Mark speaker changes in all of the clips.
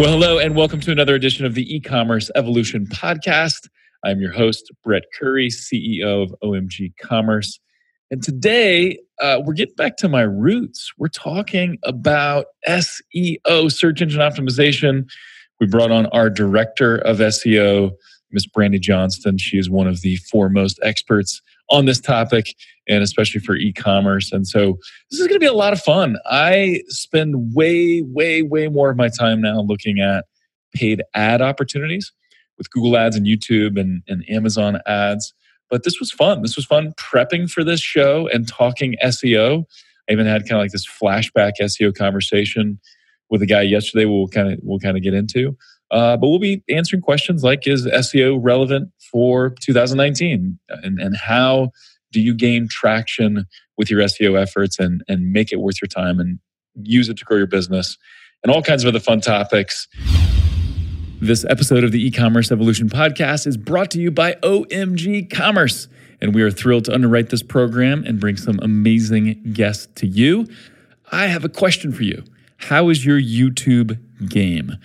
Speaker 1: Well, hello, and welcome to another edition of the e commerce evolution podcast. I'm your host, Brett Curry, CEO of OMG Commerce. And today, uh, we're getting back to my roots. We're talking about SEO, search engine optimization. We brought on our director of SEO, Miss Brandi Johnston. She is one of the foremost experts on this topic and especially for e-commerce. And so this is going to be a lot of fun. I spend way, way, way more of my time now looking at paid ad opportunities with Google ads and YouTube and, and Amazon ads. But this was fun. This was fun prepping for this show and talking SEO. I even had kind of like this flashback SEO conversation with a guy yesterday. We'll kind of we'll kind of get into. Uh, but we'll be answering questions like Is SEO relevant for 2019? And, and how do you gain traction with your SEO efforts and, and make it worth your time and use it to grow your business? And all kinds of other fun topics. This episode of the e commerce evolution podcast is brought to you by OMG Commerce. And we are thrilled to underwrite this program and bring some amazing guests to you. I have a question for you How is your YouTube game?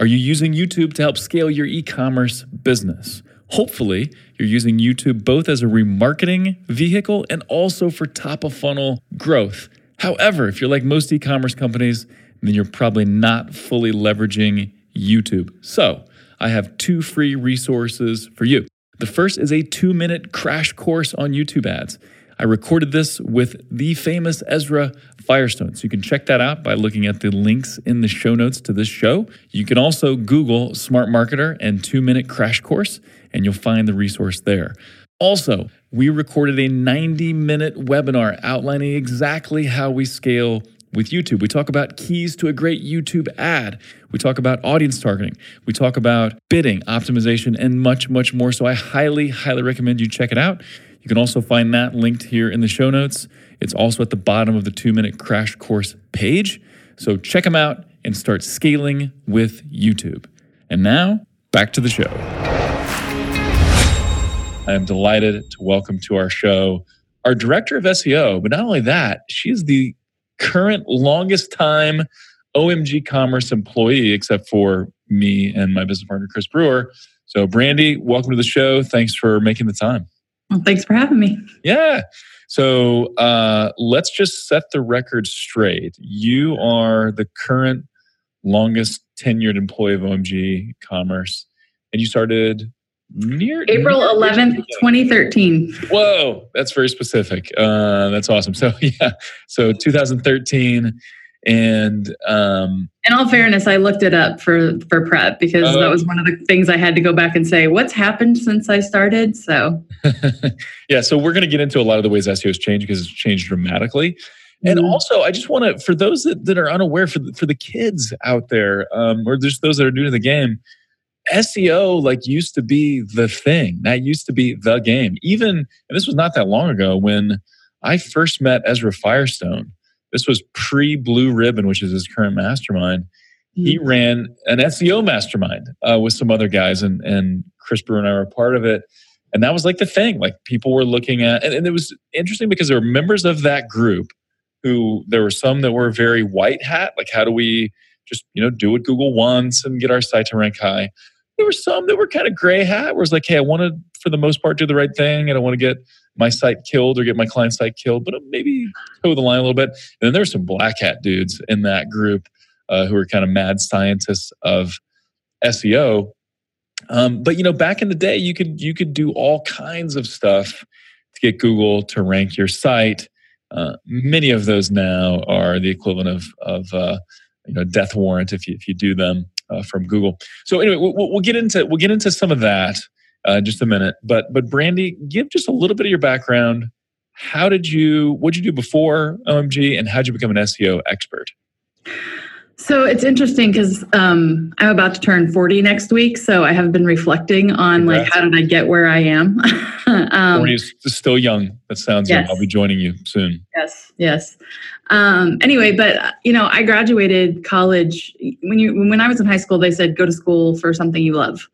Speaker 1: Are you using YouTube to help scale your e commerce business? Hopefully, you're using YouTube both as a remarketing vehicle and also for top of funnel growth. However, if you're like most e commerce companies, then you're probably not fully leveraging YouTube. So, I have two free resources for you. The first is a two minute crash course on YouTube ads. I recorded this with the famous Ezra Firestone. So you can check that out by looking at the links in the show notes to this show. You can also Google Smart Marketer and two minute crash course, and you'll find the resource there. Also, we recorded a 90 minute webinar outlining exactly how we scale with YouTube. We talk about keys to a great YouTube ad. We talk about audience targeting. We talk about bidding, optimization, and much, much more. So I highly, highly recommend you check it out. You can also find that linked here in the show notes. It's also at the bottom of the two minute crash course page. So check them out and start scaling with YouTube. And now, back to the show. I am delighted to welcome to our show our director of SEO, but not only that, she is the current longest time OMG Commerce employee, except for me and my business partner, Chris Brewer. So, Brandi, welcome to the show. Thanks for making the time.
Speaker 2: Well, thanks for having me.
Speaker 1: Yeah. So uh, let's just set the record straight. You are the current longest tenured employee of OMG Commerce, and you started near
Speaker 2: April near 11th, 2013.
Speaker 1: Whoa, that's very specific. Uh, that's awesome. So, yeah, so 2013 and um,
Speaker 2: in all fairness i looked it up for for prep because uh, that was one of the things i had to go back and say what's happened since i started? So.
Speaker 1: Yeah so we're going to get into a lot of the ways seo has changed because it's changed dramatically. And mm-hmm. also i just want to for those that, that are unaware for the, for the kids out there um, or just those that are new to the game seo like used to be the thing. That used to be the game. Even and this was not that long ago when i first met ezra firestone this was pre Blue Ribbon, which is his current mastermind. Mm-hmm. He hmm. ran an SEO mastermind uh, with some other guys, and and Chris Brewer and I were part of it. And that was like the thing. Like people were looking at, and, and it was interesting because there were members of that group who there were some that were very white hat. Like, how do we just you know do what Google wants and get our site to rank high? There were some that were kind of gray hat, where it's like, hey, I want to, for the most part, do the right thing, and I want to get my site killed or get my client site killed, but maybe toe the line a little bit. And then there's some black hat dudes in that group uh, who are kind of mad scientists of SEO. Um, but you know, back in the day, you could you could do all kinds of stuff to get Google to rank your site. Uh, many of those now are the equivalent of of uh, you know death warrant if you if you do them uh, from Google. So anyway, we'll, we'll, get into we'll get into some of that uh, just a minute. But but Brandi, give just a little bit of your background. How did you what did you do before OMG, and how did you become an SEO expert?
Speaker 2: So it's interesting because um, I'm about to turn 40 next week. So I have been reflecting on Congrats. like how did I get where I am.
Speaker 1: um, 40 is still young. That sounds yes. young. I'll be joining you soon.
Speaker 2: Yes, yes. Um, anyway, but you know, I graduated college when you when I was in high school. They said go to school for something you love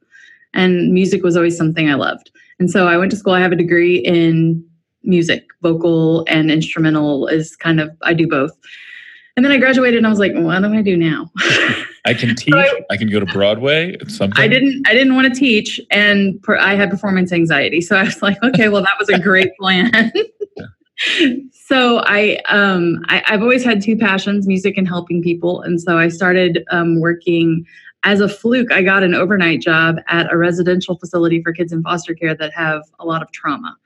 Speaker 2: and music was always something I loved. And so I went to school. I have a degree in music, vocal and instrumental is kind of I do both. And then I graduated and I was like, what do I do now?
Speaker 1: I can teach. So I, I, can go to Broadway. Something.
Speaker 2: I didn't. I didn't want to teach, and per, I had performance anxiety. So I was like, okay, well, that was a great plan. So I, um, I, have always had two passions: music and helping people. And so I started um, working as a fluke. I got an overnight job at a residential facility for kids in foster care that have a lot of trauma.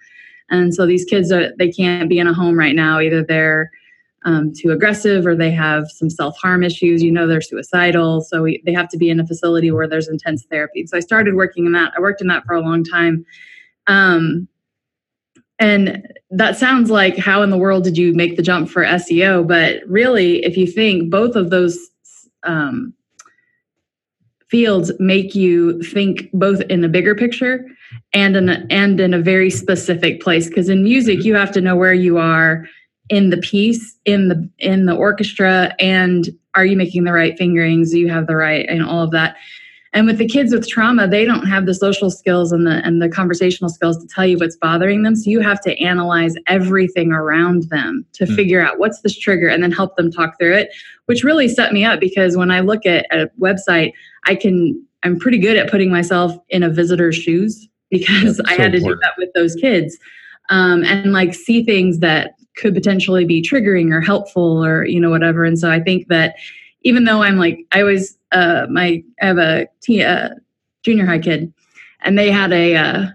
Speaker 2: And so these kids are they can't be in a home right now. Either they're um, too aggressive or they have some self harm issues. You know, they're suicidal. So we, they have to be in a facility where there's intense therapy. So I started working in that. I worked in that for a long time. Um, and that sounds like how in the world did you make the jump for SEO? But really, if you think both of those um, fields make you think both in a bigger picture and in a, and in a very specific place. Because in music you have to know where you are in the piece in the in the orchestra and are you making the right fingerings? Do you have the right and all of that and with the kids with trauma they don't have the social skills and the and the conversational skills to tell you what's bothering them so you have to analyze everything around them to mm. figure out what's this trigger and then help them talk through it which really set me up because when i look at a website i can i'm pretty good at putting myself in a visitor's shoes because i had to important. do that with those kids um, and like see things that could potentially be triggering or helpful or you know whatever and so i think that even though i'm like i was uh my i have a t- uh, junior high kid and they had a uh,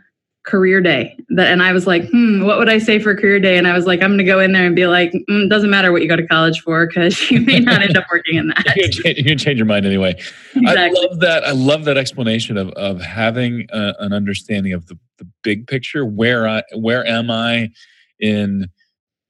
Speaker 2: career day that and i was like hmm what would i say for career day and i was like i'm going to go in there and be like mm, doesn't matter what you go to college for because you may not end up working in that
Speaker 1: you can change your mind anyway exactly. i love that i love that explanation of, of having a, an understanding of the, the big picture where i where am i in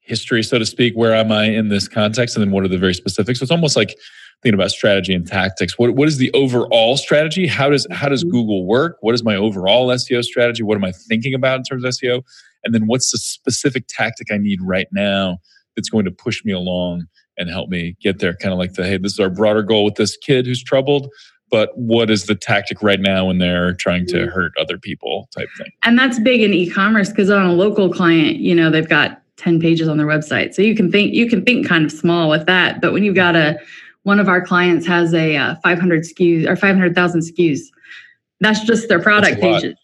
Speaker 1: history, so to speak. Where am I in this context? And then what are the very specifics? So it's almost like thinking about strategy and tactics. What, what is the overall strategy? How does how does mm-hmm. Google work? What is my overall SEO strategy? What am I thinking about in terms of SEO? And then what's the specific tactic I need right now that's going to push me along and help me get there? Kind of like the hey, this is our broader goal with this kid who's troubled but what is the tactic right now when they're trying to mm-hmm. hurt other people type thing
Speaker 2: and that's big in e-commerce because on a local client you know they've got 10 pages on their website. So you can think you can think kind of small with that, but when you've got a one of our clients has a uh, 500 SKUs or 500,000 SKUs. That's just their product pages.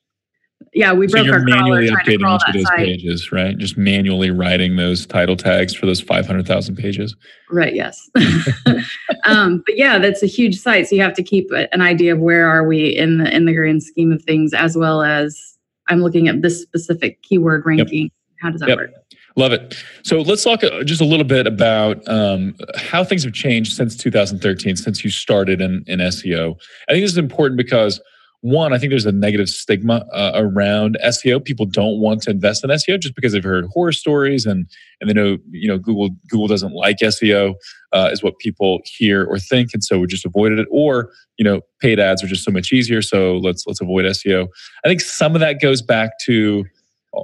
Speaker 2: Yeah, we broke so
Speaker 1: our manually updating each of those site. pages, right? Just manually writing those title tags for those 500,000 pages.
Speaker 2: Right, yes. um, but yeah, that's a huge site. So you have to keep an idea of where are we in the in the grand scheme of things as well as I'm looking at this specific keyword ranking. Yep. How does that yep. work?
Speaker 1: Love it. So let's talk uh, just a little bit about um, how things have changed since 2013, since you started in, in SEO. I think this is important because one, I think there's a negative stigma uh, around SEO. People don't want to invest in SEO just because they've heard horror stories and and they know you know Google Google doesn't like SEO uh, is what people hear or think, and so we just avoided it. Or you know, paid ads are just so much easier, so let's let's avoid SEO. I think some of that goes back to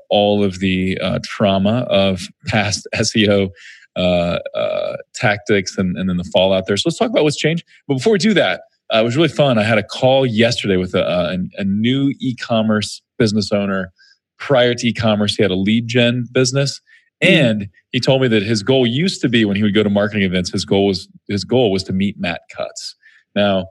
Speaker 1: all of the uh, trauma of past SEO uh, uh, tactics and, and then the fallout there. So let's talk about what's changed. But before we do that, uh, it was really fun. I had a call yesterday with a, a, a new e-commerce business owner. Prior to e-commerce, he had a lead gen business, hmm. and he told me that his goal used to be when he would go to marketing events. His goal was his goal was to meet Matt Cutts. Now,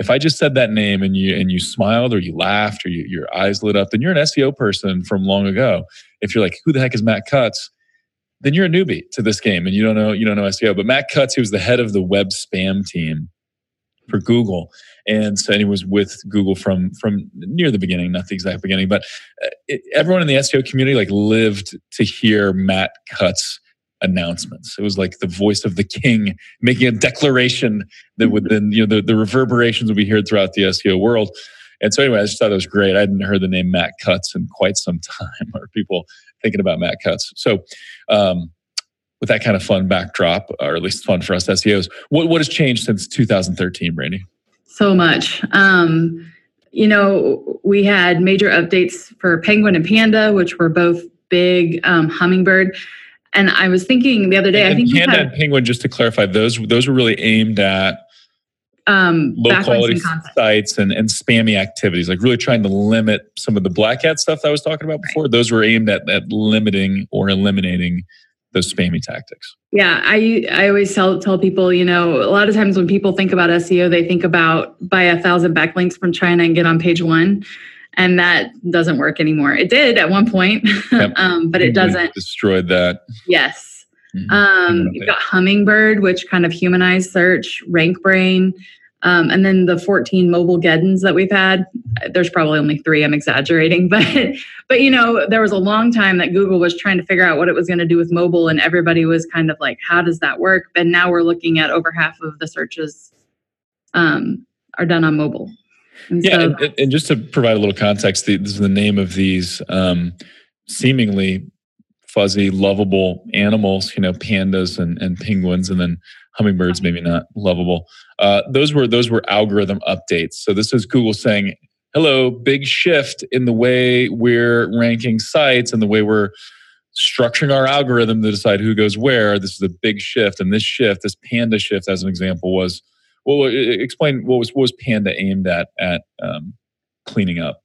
Speaker 1: if I just said that name and you and you smiled or you laughed or you, your eyes lit up, then you're an SEO person from long ago. If you're like, who the heck is Matt Cutts? Then you're a newbie to this game and you don't know you don't know SEO. But Matt Cutts, he was the head of the web spam team for Google, and so and he was with Google from from near the beginning, not the exact beginning, but uh, it, everyone in the SEO community like lived to hear Matt Cutts announcements. It was like the voice of the king making a declaration that would then, you know, the, the reverberations would be heard throughout the SEO world. And so anyway, I just thought it was great. I hadn't heard the name Matt Cutts in quite some time, or people thinking about Matt Cutts. So um, with that kind of fun backdrop, or at least fun for us SEOs, what, what has changed since 2013, Brandi?
Speaker 2: So much. Um, you know, we had major updates for Penguin and Panda, which were both big um, hummingbird. And I was thinking the other day,
Speaker 1: and
Speaker 2: I think
Speaker 1: Panda had, and Penguin, just to clarify, those those were really aimed at um, low quality sites and, and spammy activities, like really trying to limit some of the black hat stuff that I was talking about before. Right. Those were aimed at, at limiting or eliminating those spammy tactics.
Speaker 2: Yeah, I I always tell tell people, you know, a lot of times when people think about SEO, they think about buy a thousand backlinks from China and get on page one, and that doesn't work anymore. It did at one point, yep. um, but it doesn't.
Speaker 1: Destroyed that.
Speaker 2: Yes. Mm-hmm. Um, you've got Hummingbird, which kind of humanized search, RankBrain, um, and then the 14 Mobilegeddons that we've had, there's probably only three. I'm exaggerating, but but you know, there was a long time that Google was trying to figure out what it was going to do with mobile, and everybody was kind of like, "How does that work?" But now we're looking at over half of the searches um, are done on mobile.
Speaker 1: And yeah, so, and, and, just to provide a little context, the, this is the name of these um, seemingly fuzzy, lovable animals. You know, pandas and, and penguins, and then hummingbirds maybe not lovable. Uh, those were those were algorithm updates. So this is google saying hello big shift in the way we're ranking sites and the way we're structuring our algorithm to decide who goes where. This is a big shift and this shift this panda shift as an example was well explain what was what was panda aimed at at um, cleaning up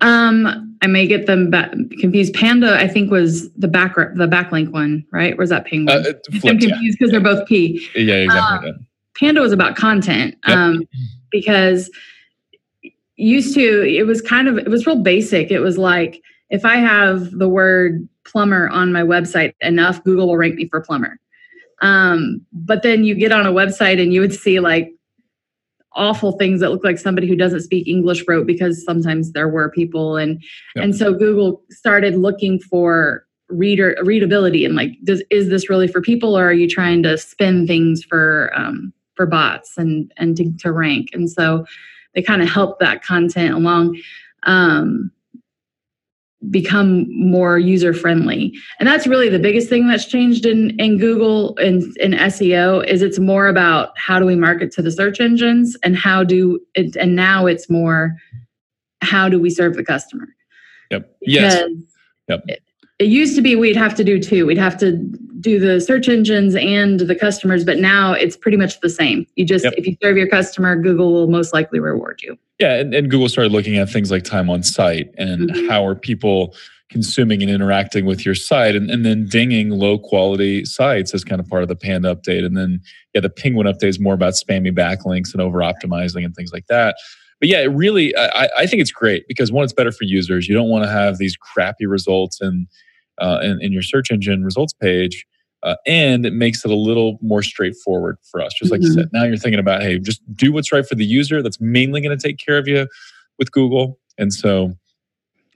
Speaker 2: um, I may get them ba- confused. Panda, I think, was the back the backlink one, right? Where's that penguin? Uh, flipped, I'm confused because yeah. they're both P.
Speaker 1: Yeah, exactly. Um,
Speaker 2: Panda was about content um, yep. because used to it was kind of it was real basic. It was like if I have the word plumber on my website enough, Google will rank me for plumber. Um, but then you get on a website and you would see like awful things that look like somebody who doesn't speak English wrote because sometimes there were people. And yep. and so Google started looking for reader readability and like does is this really for people or are you trying to spin things for um, for bots and and to, to rank? And so they kind of help that content along. Um, become more user friendly and that's really the biggest thing that's changed in in google and in seo is it's more about how do we market to the search engines and how do it and now it's more how do we serve the customer.
Speaker 1: Yep. Yes. Yep.
Speaker 2: it, it used to be we'd have to do two. We'd have to do the search engines and the customers but now it's pretty much the same you just yep. if you serve your customer google will most likely reward you
Speaker 1: yeah, and, and, Google started looking at things like time on site and mm-hmm. how are people consuming and interacting with your site, and, and then dinging low quality sites as kind of part of the Panda update. And then, yeah, the Penguin update is more about spammy backlinks and over optimizing and things like that. But yeah, it really, I, I think it's great because one, it's better for users. You don't want to have these crappy results in, uh, in, in your search engine results page. Uh, and it makes it a little more straightforward for us. Just like mm-hmm. you said, now you're thinking about, hey, just do what's right for the user. That's mainly going to take care of you with Google. And so,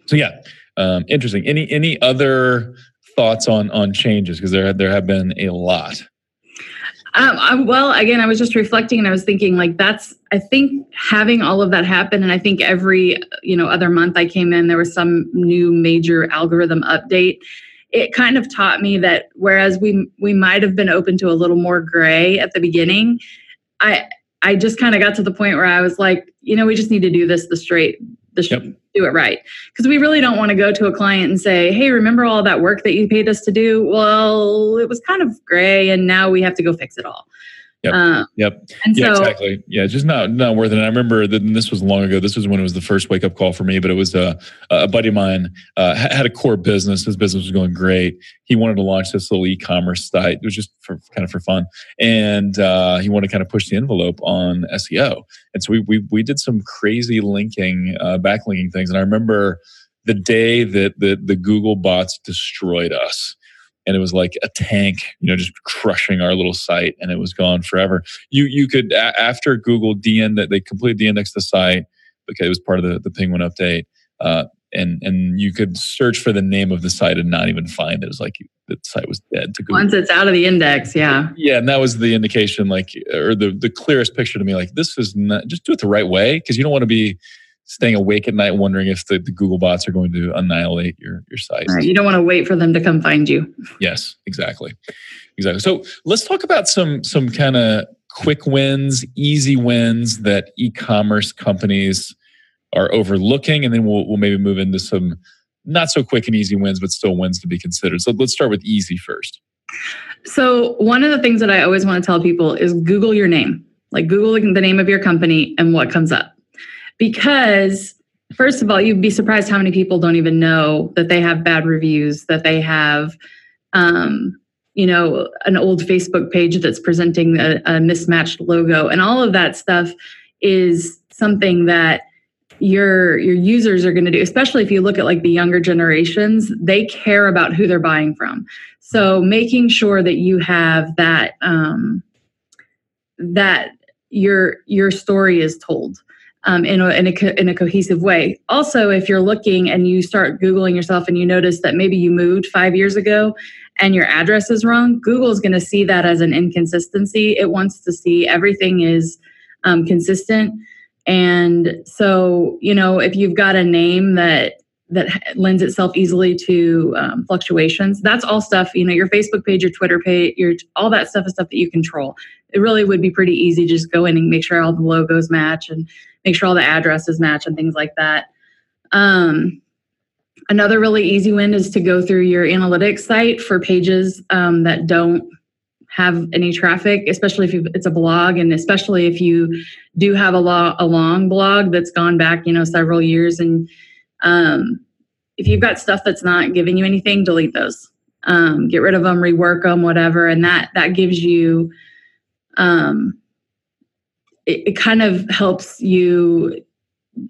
Speaker 1: so yeah, um, interesting. Any any other thoughts on on changes? Because there there have been a lot.
Speaker 2: Um, I, well, again, I was just reflecting and I was thinking like that's I think having all of that happen, and I think every you know other month I came in, there was some new major algorithm update it kind of taught me that whereas we we might have been open to a little more gray at the beginning, I I just kind of got to the point where I was like, you know, we just need to do this the straight, the yep. do it right, because we really don't want to go to a client and say, hey, remember all that work that you paid us to do? Well, it was kind of gray, and now we have to go fix it all.
Speaker 1: Yep. Um, yep. And yeah, so, exactly. Yeah, just not not worth it. And I remember that this was long ago. This was when it was the first wake up call for me. But it was a a buddy of mine uh, had a core business. His business was going great. He wanted to launch this little e-commerce site. It was just for kind of for fun, and uh, he wanted to kind of push the envelope on SEO. And so we we we did some crazy linking, uh, backlinking things. And I remember the day that the the Google bots destroyed us and it was like a tank, you know, just crushing our little site, and it was gone forever. You you could a- after Google DN that they completely de-indexed the site. Okay, it was part of the the Penguin update, uh, and and you could search for the name of the site and not even find it. It was like the site was dead to Google.
Speaker 2: Once it's out of the index, yeah,
Speaker 1: yeah, and that was the indication, like, or the the clearest picture to me, like this is not just do it the right way because you don't want to be staying awake at night wondering if the, the Google bots are going to annihilate your, your site.
Speaker 2: Right. You don't want to wait for them to come find you.
Speaker 1: Yes, exactly. Exactly. So let's talk about some some kind of quick wins, easy wins that e-commerce companies are overlooking, and then we'll we'll maybe move into some not so quick and easy wins, but still wins to be considered. So let's start with easy first.
Speaker 2: So one of the things that I always want to tell people is Google your name. Like Google the name of your company and what comes up because first of all you'd be surprised how many people don't even know that they have bad reviews that they have um, you know, an old Facebook page that's presenting a, a mismatched logo, and all of that stuff is something that your your users are going to do especially if you look at like the younger generations they care about who they're buying from. So making sure that you have that um, that your your story is told um, in, a, in, a, in a cohesive way. Also, if you're looking and you start Googling yourself and you notice that maybe you moved five years ago and your address is wrong, Google is going to see that as an inconsistency. It wants to see everything is um, consistent. And so, you know, if you've got a name that that lends itself easily to um, fluctuations. That's all stuff, you know, your Facebook page, your Twitter page, your all that stuff is stuff that you control. It really would be pretty easy just go in and make sure all the logos match and make sure all the addresses match and things like that. Um, another really easy win is to go through your analytics site for pages um, that don't have any traffic, especially if it's a blog, and especially if you do have a, lo- a long blog that's gone back, you know, several years and um, if you've got stuff that's not giving you anything, delete those. Um, get rid of them, rework them, whatever, and that that gives you. Um, it, it kind of helps you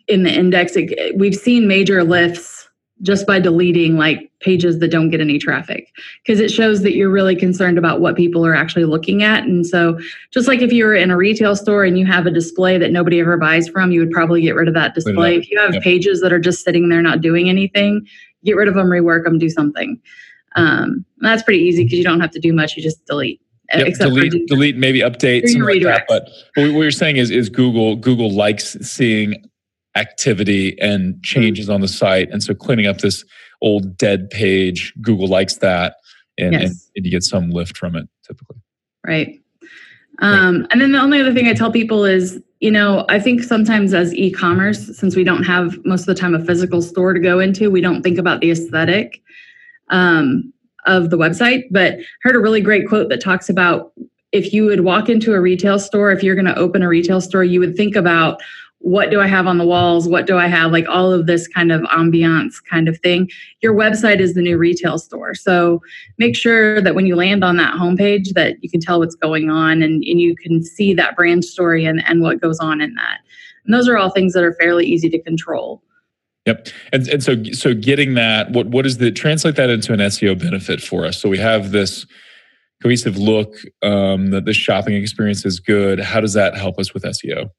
Speaker 2: in the index. It, we've seen major lifts just by deleting like pages that don't get any traffic because it shows that you're really concerned about what people are actually looking at. And so just like if you were in a retail store and you have a display that nobody ever buys from you would probably get rid of that display. if you have yep. pages that are just sitting there not doing anything get rid of them rework them do something. Um, that's pretty easy because you don't have to do much you just delete
Speaker 1: Yep, delete, delete, maybe update, something like that. But, but what you're saying is, is Google Google likes seeing activity and changes on the site. And so cleaning up this old dead page, Google likes that. And, yes. and, and you get some lift from it typically.
Speaker 2: Right. Um, right. And then the only other thing I tell people is, you know, I think sometimes as e commerce, since we don't have most of the time a physical store to go into, we don't think about the aesthetic um, of the website. But heard a really great quote that talks about if you would walk into a retail store, if you're going to open a retail store, you would think about what do I have on the walls? What do I have? Like all of this kind of ambiance kind of thing. Your website is the new retail store. So make sure that when you land on that homepage that you can tell what's going on and, and you can see that brand story and, and what goes on in that. And those are all things that are fairly easy to control.
Speaker 1: Yep. And and so so getting that, what what is the translate that into an SEO benefit for us? So we have this cohesive look, um, that the shopping experience is good. How does that help us with SEO?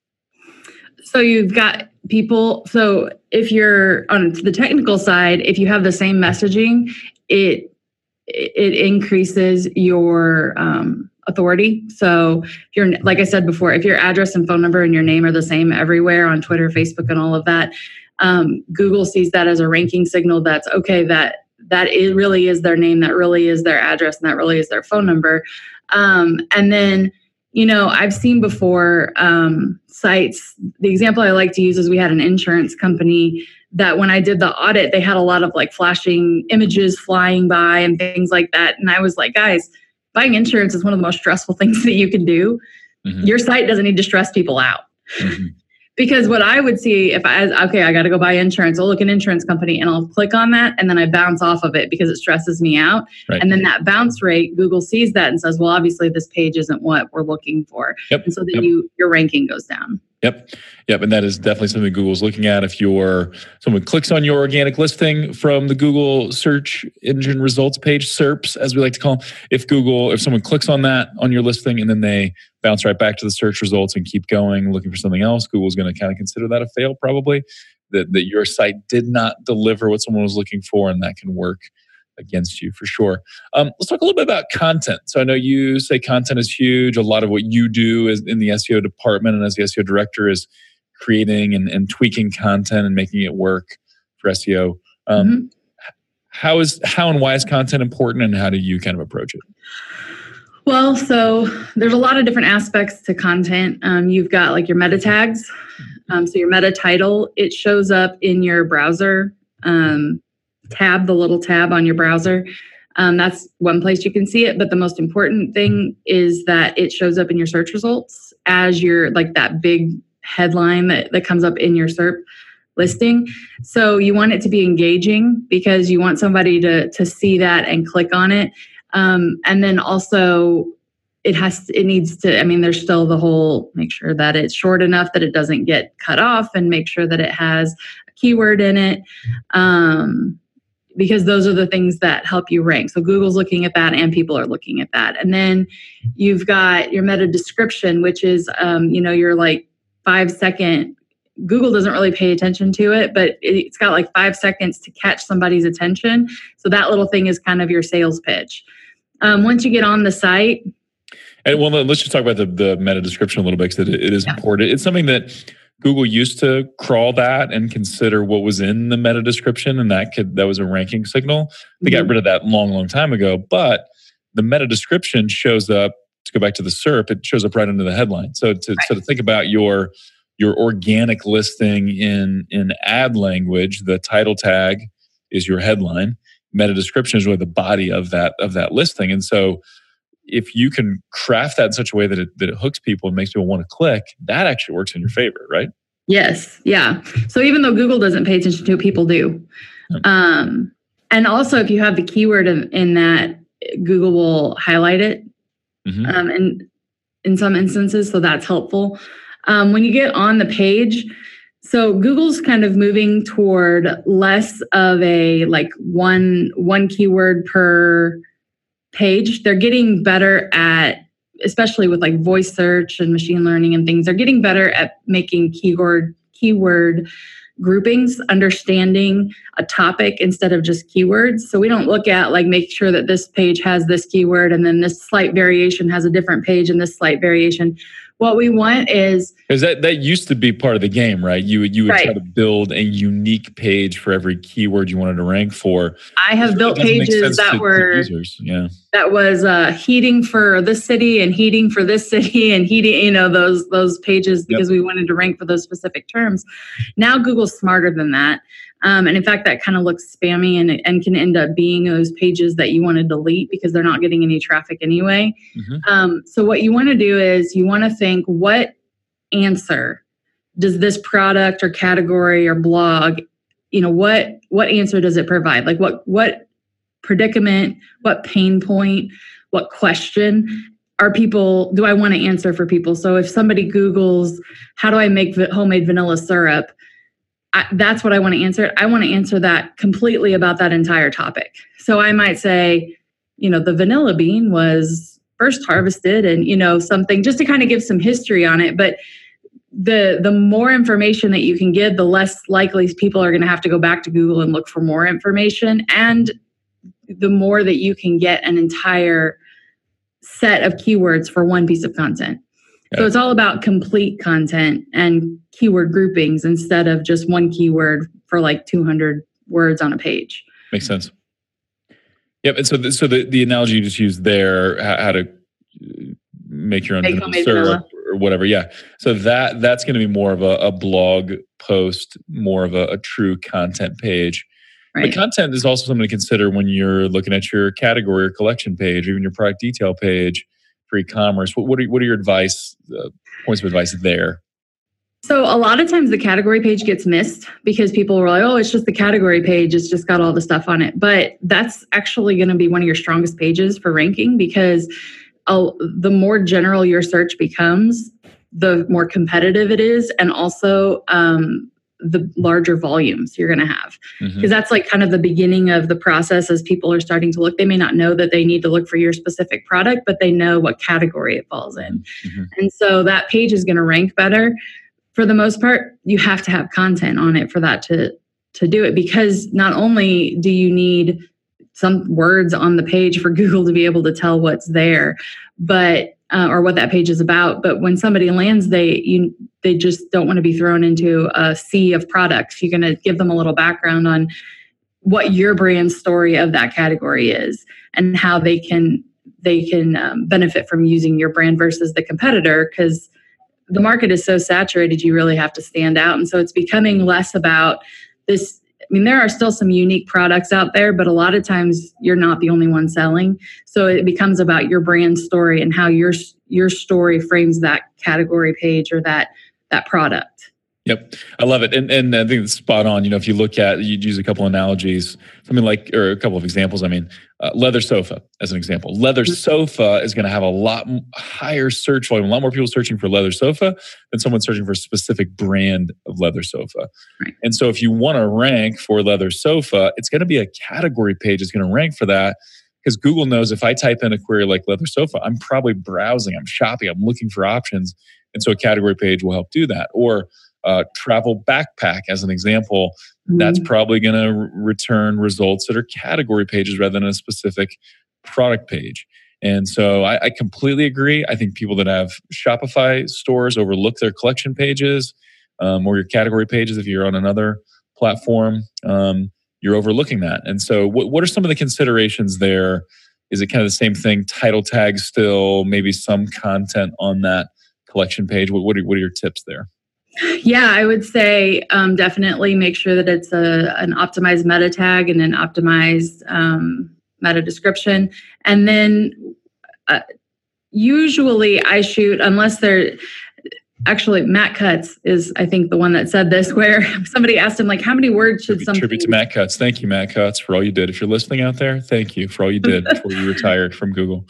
Speaker 2: So you've got people. So if you're on the technical side, if you have the same messaging, it it increases your um, authority. So if you're like I said before, if your address and phone number and your name are the same everywhere on Twitter, Facebook, and all of that, um, Google sees that as a ranking signal. That's okay. That that it really is their name. That really is their address, and that really is their phone number. Um, and then you know, I've seen before um, sites. The example I like to use is we had an insurance company that when I did the audit, they had a lot of like flashing images flying by and things like that. And I was like, guys, buying insurance is one of the most stressful things that you can do. Mm-hmm. Your site doesn't need to stress people out. Mm-hmm because what I would see if I okay, I got to go buy insurance. I'll look an insurance company and I'll click on that, and then I bounce off of it because it stresses me out. Right. And then that bounce rate, Google sees that and says, well, obviously this page isn't what we're looking for. Yep. And so then yep. you your ranking goes down.
Speaker 1: Yep. Yep. And that is definitely something Google's looking at. If you're someone clicks on your organic listing from the Google search engine results page, SERPs, as we like to call them, if Google, if someone clicks on that on your listing and then they bounce right back to the search results and keep going looking for something else, Google's going to kind of consider that a fail probably. That, that your site did not deliver what someone was looking for, and that can work against you for sure. Um, let's talk a little bit about content. So I know you say content is huge. A lot of what you do is in the SEO department and as the SEO director is creating and, and tweaking content and making it work for SEO. Um, mm-hmm. how is how and why is content important, and how do you kind of approach it?
Speaker 2: Well, so there's a lot of different aspects to content. Um, you've got like your meta tags. Um, so your meta title, it shows up in your browser. Um, tab, the little tab on your browser. Um, that's one place you can see it. But the most important thing is that it shows up in your search results as your like that big headline that, that comes up in your SERP listing. So you want it to be engaging because you want somebody to to see that and click on it. Um, and then also it has it needs to i mean there's still the whole make sure that it's short enough that it doesn't get cut off and make sure that it has a keyword in it um, because those are the things that help you rank so google's looking at that and people are looking at that and then you've got your meta description which is um, you know your like five second Google doesn't really pay attention to it, but it's got like five seconds to catch somebody's attention. So that little thing is kind of your sales pitch. Um, once you get on the site,
Speaker 1: and well, let's just talk about the, the meta description a little bit because it, it is yeah. important. It's something that Google used to crawl that and consider what was in the meta description, and that could that was a ranking signal. They mm-hmm. got rid of that long, long time ago. But the meta description shows up. To go back to the SERP, it shows up right under the headline. So to right. so to think about your your organic listing in in ad language, the title tag is your headline. Meta description is really the body of that of that listing, and so if you can craft that in such a way that it, that it hooks people and makes people want to click, that actually works in your favor, right?
Speaker 2: Yes. Yeah. So even though Google doesn't pay attention to it, people do. Um, and also, if you have the keyword in, in that, Google will highlight it. Mm-hmm. Um, and in some instances, so that's helpful. Um, when you get on the page, so Google's kind of moving toward less of a like one one keyword per page. They're getting better at, especially with like voice search and machine learning and things, they're getting better at making keyword keyword groupings, understanding a topic instead of just keywords. So we don't look at like make sure that this page has this keyword and then this slight variation has a different page and this slight variation. What we want is
Speaker 1: because that that used to be part of the game, right? You would you would right. try to build a unique page for every keyword you wanted to rank for.
Speaker 2: I have built pages that to, were to users. yeah that was uh, heating for this city and heating for this city and heating you know those those pages because yep. we wanted to rank for those specific terms. Now Google's smarter than that. Um, and in fact, that kind of looks spammy and, and can end up being those pages that you want to delete because they're not getting any traffic anyway. Mm-hmm. Um, so, what you want to do is you want to think what answer does this product or category or blog you know what what answer does it provide like what what predicament what pain point what question are people do i want to answer for people so if somebody googles how do i make homemade vanilla syrup I, that's what I want to answer. I want to answer that completely about that entire topic. So I might say, you know, the vanilla bean was first harvested and, you know, something just to kind of give some history on it. But the the more information that you can give, the less likely people are going to have to go back to Google and look for more information. And the more that you can get an entire set of keywords for one piece of content. So it's all about complete content and keyword groupings instead of just one keyword for like 200 words on a page.
Speaker 1: Makes sense. Yep. And so, the, so the, the analogy you just used there, how, how to uh, make your own make syrup or whatever. Yeah. So that that's going to be more of a, a blog post, more of a, a true content page. Right. But content is also something to consider when you're looking at your category or collection page, or even your product detail page for e-commerce. What, what, are, what are your advice, uh, points of advice there?
Speaker 2: So a lot of times the category page gets missed because people are like, oh, it's just the category page. It's just got all the stuff on it. But that's actually going to be one of your strongest pages for ranking because uh, the more general your search becomes, the more competitive it is. And also um, the larger volumes you're going to have because mm-hmm. that's like kind of the beginning of the process as people are starting to look they may not know that they need to look for your specific product but they know what category it falls in mm-hmm. and so that page is going to rank better for the most part you have to have content on it for that to to do it because not only do you need some words on the page for google to be able to tell what's there but uh, or what that page is about. But when somebody lands, they you they just don't want to be thrown into a sea of products. You're going to give them a little background on what your brand story of that category is and how they can they can um, benefit from using your brand versus the competitor because the market is so saturated you really have to stand out and so it's becoming less about this I mean, there are still some unique products out there, but a lot of times you're not the only one selling. So it becomes about your brand story and how your your story frames that category page or that that product.
Speaker 1: Yep, I love it, and and I think it's spot on. You know, if you look at, you'd use a couple analogies, something like, or a couple of examples. I mean, uh, leather sofa as an example. Leather mm-hmm. sofa is going to have a lot higher search volume, a lot more people searching for leather sofa than someone searching for a specific brand of leather sofa. Right. And so, if you want to rank for leather sofa, it's going to be a category page. It's going to rank for that because Google knows if I type in a query like leather sofa, I'm probably browsing, I'm shopping, I'm looking for options, and so a category page will help do that. Or uh, travel backpack as an example, mm-hmm. that's probably going to r- return results that are category pages rather than a specific product page. And so I, I, completely agree. I think people that have Shopify stores overlook their collection pages um, or your category pages if you're on another platform. Um, you're overlooking that. And so, what, what are some of the considerations there? Is it kind of the same thing? Title tags still, maybe some content on that collection page. What, what, are, what are your tips there?
Speaker 2: Yeah, I would say um, definitely make sure that it's a, an optimized meta tag and an optimized um, meta description. And then uh, usually I shoot, unless they're actually Matt Cutts is, I think, the one that said this, where somebody asked him, like, how many words should something.
Speaker 1: Tribute to Matt Cutts. Thank you, Matt Cutts, for all you did. If you're listening out there, thank you for all you did before you retired from Google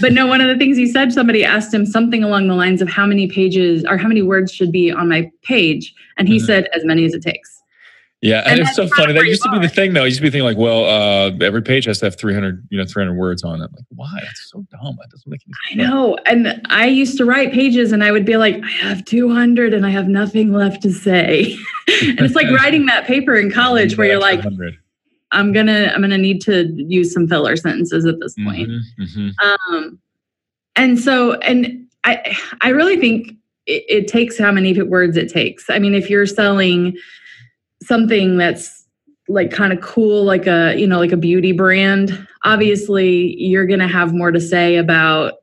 Speaker 2: but no, one of the things he said, somebody asked him something along the lines of how many pages or how many words should be on my page. And he mm-hmm. said, as many as it takes.
Speaker 1: Yeah, and, and it's so funny. That used to be the thing, though. I used to be thinking like, well, uh, every page has to have 300, you know, 300 words on it. Like, why? That's so dumb. That doesn't make
Speaker 2: any sense. I know. And I used to write pages, and I would be like, I have 200, and I have nothing left to say. and it's like writing that paper in college where you're like, 200. I'm gonna I'm gonna need to use some filler sentences at this point. Mm-hmm, mm-hmm. Um, and so and I I really think it, it takes how many words it takes. I mean, if you're selling something that's like kind of cool, like a you know like a beauty brand, obviously you're gonna have more to say about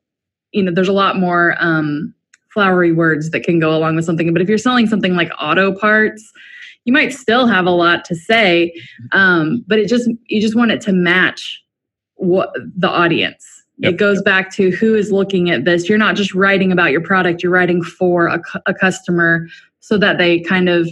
Speaker 2: you know there's a lot more um, flowery words that can go along with something. But if you're selling something like auto parts you might still have a lot to say um, but it just you just want it to match what the audience yep. it goes back to who is looking at this you're not just writing about your product you're writing for a, a customer so that they kind of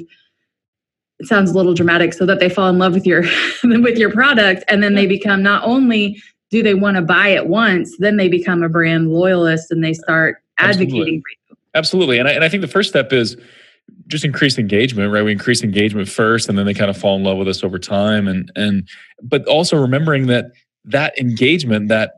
Speaker 2: it sounds a little dramatic so that they fall in love with your with your product and then they become not only do they want to buy it once then they become a brand loyalist and they start advocating
Speaker 1: Absolutely.
Speaker 2: for you
Speaker 1: Absolutely. And I, and I think the first step is just increase engagement, right? We increase engagement first, and then they kind of fall in love with us over time. And and but also remembering that that engagement, that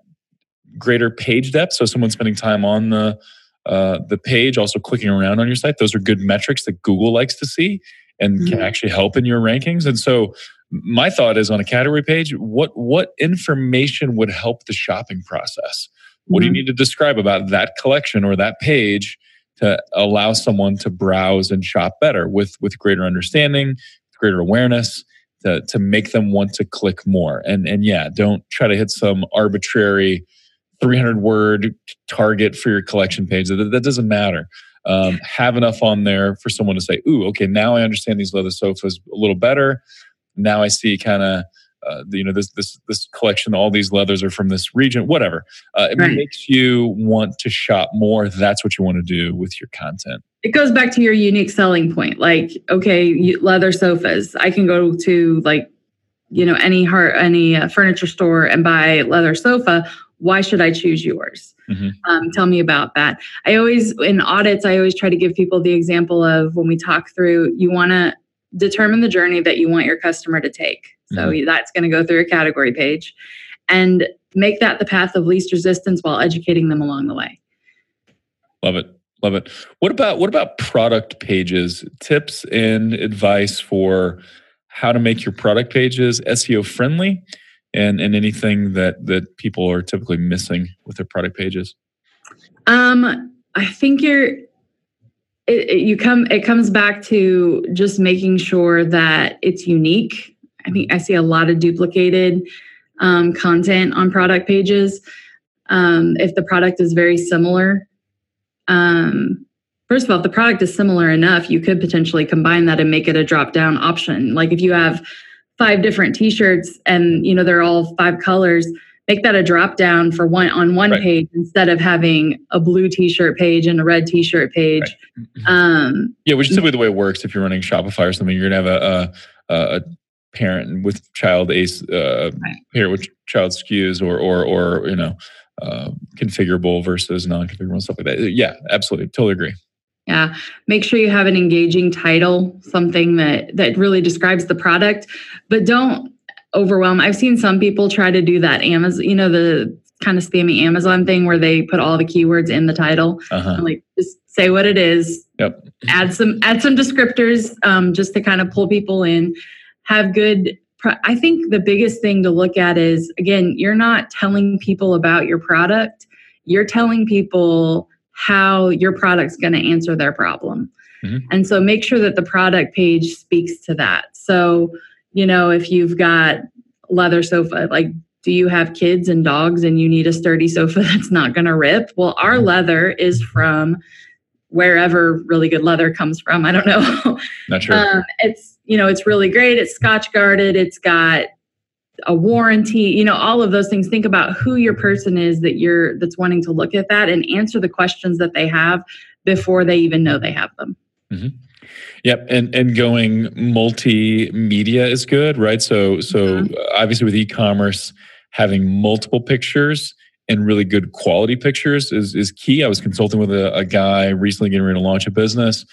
Speaker 1: greater page depth. So someone spending time on the uh, the page, also clicking around on your site. Those are good metrics that Google likes to see and mm-hmm. can actually help in your rankings. And so my thought is on a category page, what what information would help the shopping process? What do you mm-hmm. need to describe about that collection or that page to allow someone to browse and shop better with with greater understanding, greater awareness, to to make them want to click more. And and yeah, don't try to hit some arbitrary 300 word target for your collection page. That, that doesn't matter. Um, have enough on there for someone to say, "Ooh, okay, now I understand these leather sofas a little better. Now I see kind of." Uh, you know this this this collection all these leathers are from this region whatever. Uh, it right. makes you want to shop more that's what you want to do with your content.
Speaker 2: It goes back to your unique selling point like okay leather sofas. I can go to like you know any heart any uh, furniture store and buy leather sofa. Why should i choose yours? Mm-hmm. um, tell me about that. I always in audits i always try to give people the example of when we talk through you want to determine the journey that you want your customer to take so mm-hmm. that's going to go through a category page and make that the path of least resistance while educating them along the way.
Speaker 1: Love it. Love it. What about what about product pages? Tips and advice for how to make your product pages SEO friendly and and anything that that people are typically missing with their product pages?
Speaker 2: Um I think you're it, it, you come it comes back to just making sure that it's unique I mean, I see a lot of duplicated um, content on product pages. Um, if the product is very similar, um, first of all, if the product is similar enough, you could potentially combine that and make it a drop down option. Like if you have five different t-shirts and you know they're all five colors make that a drop down for one on one right. page instead of having a blue t-shirt page and a red t-shirt page. Right.
Speaker 1: Mm-hmm. Um, yeah, which is typically the way it works. If you're running Shopify or something, you're gonna have a, a, a parent with child ace uh, right. here with child SKUs or or or you know uh, configurable versus non-configurable stuff like that. Yeah, absolutely, totally agree.
Speaker 2: Yeah, make sure you have an engaging title, something that that really describes the product, but don't overwhelm. I've seen some people try to do that Amazon, you know, the kind of spammy Amazon thing where they put all the keywords in the title. Uh-huh. Like just say what it is.
Speaker 1: Yep.
Speaker 2: Add some add some descriptors um, just to kind of pull people in. Have good. I think the biggest thing to look at is again, you're not telling people about your product. You're telling people how your product's going to answer their problem. Mm-hmm. And so make sure that the product page speaks to that. So you know, if you've got leather sofa, like do you have kids and dogs and you need a sturdy sofa that's not going to rip? Well, our mm-hmm. leather is from wherever really good leather comes from. I don't know.
Speaker 1: Not sure. Um,
Speaker 2: it's you know it's really great. It's Scotch guarded. It's got a warranty. You know all of those things. Think about who your person is that you're that's wanting to look at that and answer the questions that they have before they even know they have them. Mm-hmm.
Speaker 1: Yep, and and going multimedia is good, right? So so mm-hmm. obviously with e-commerce, having multiple pictures and really good quality pictures is is key. I was consulting with a, a guy recently getting ready to launch a business.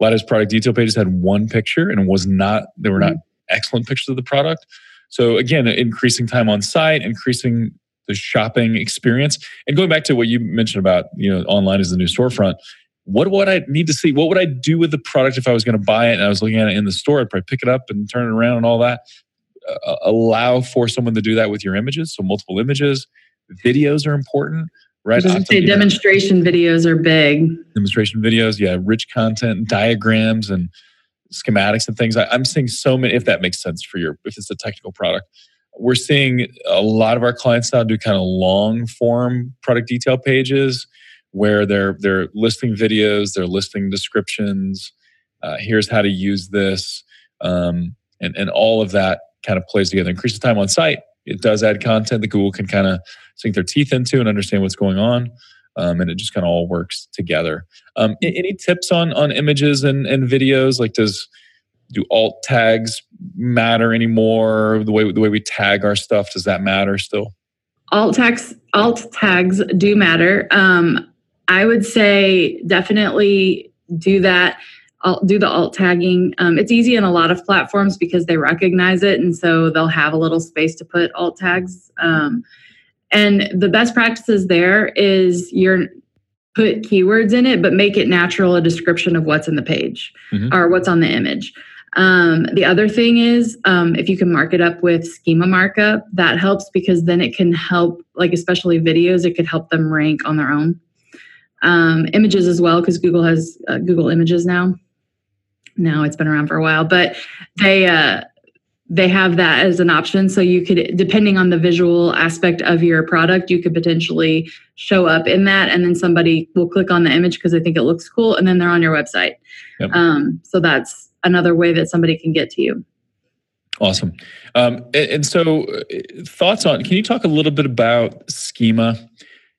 Speaker 1: A lot of his product detail pages had one picture and was not they were not mm-hmm. excellent pictures of the product. So again, increasing time on site, increasing the shopping experience, and going back to what you mentioned about you know online is the new storefront what would I need to see? What would I do with the product if I was going to buy it and I was looking at it in the store? I'd probably pick it up and turn it around and all that. Uh, allow for someone to do that with your images. So multiple images, videos are important, right?
Speaker 2: I say demonstration videos are big.
Speaker 1: Demonstration videos, yeah, rich content, diagrams, and schematics and things. I, I'm seeing so many. If that makes sense for your, if it's a technical product, we're seeing a lot of our clients now do kind of long form product detail pages where they're they're listing videos, they're listing descriptions. Uh, here's how to use this, um, and and all of that kind of plays together. Increases time on site. It does add content that Google can kind of sink their teeth into and understand what's going on. Um, and it just kind of all works together. Um, any tips on on images and, and videos? Like, does do alt tags matter anymore? The way the way we tag our stuff does that matter still?
Speaker 2: Alt tags alt tags do matter. Um, I would say definitely do that. I'll do the alt tagging. Um, it's easy in a lot of platforms because they recognize it, and so they'll have a little space to put alt tags. Um, and the best practices there is you're put keywords in it, but make it natural a description of what's in the page mm-hmm. or what's on the image. Um, the other thing is um, if you can mark it up with schema markup, that helps because then it can help, like especially videos, it could help them rank on their own um, images as well because Google has uh, Google Images now. Now it's been around for a while, but they uh, they have that as an option. So you could, depending on the visual aspect of your product, you could potentially show up in that, and then somebody will click on the image because they think it looks cool, and then they're on your website. Yep. Um, so that's another way that somebody can get to you.
Speaker 1: Awesome. Um, and, and, so, uh, thoughts on? Can you talk a little bit about schema?